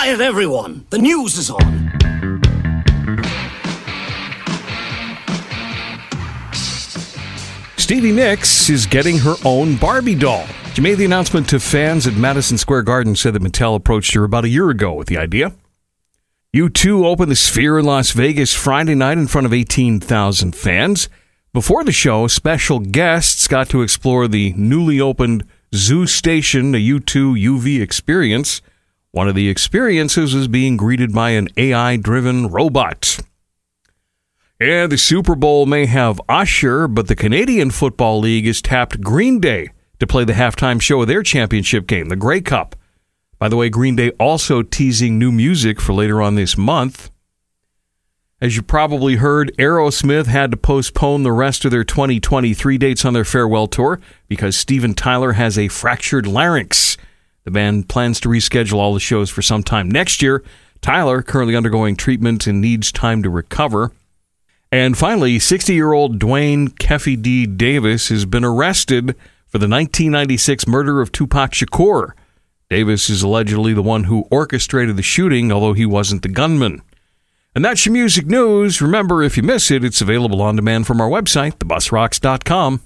Quiet, everyone! The news is on! Stevie Nicks is getting her own Barbie doll. She made the announcement to fans at Madison Square Garden, said that Mattel approached her about a year ago with the idea. U2 opened the Sphere in Las Vegas Friday night in front of 18,000 fans. Before the show, special guests got to explore the newly opened Zoo Station, a U2 UV experience. One of the experiences is being greeted by an AI driven robot. And the Super Bowl may have Usher, but the Canadian Football League has tapped Green Day to play the halftime show of their championship game, the Grey Cup. By the way, Green Day also teasing new music for later on this month. As you probably heard, Aerosmith had to postpone the rest of their 2023 dates on their farewell tour because Steven Tyler has a fractured larynx. The band plans to reschedule all the shows for some time next year. Tyler, currently undergoing treatment and needs time to recover. And finally, 60 year old Duane Keffe D. Davis has been arrested for the 1996 murder of Tupac Shakur. Davis is allegedly the one who orchestrated the shooting, although he wasn't the gunman. And that's your music news. Remember, if you miss it, it's available on demand from our website, thebusrocks.com.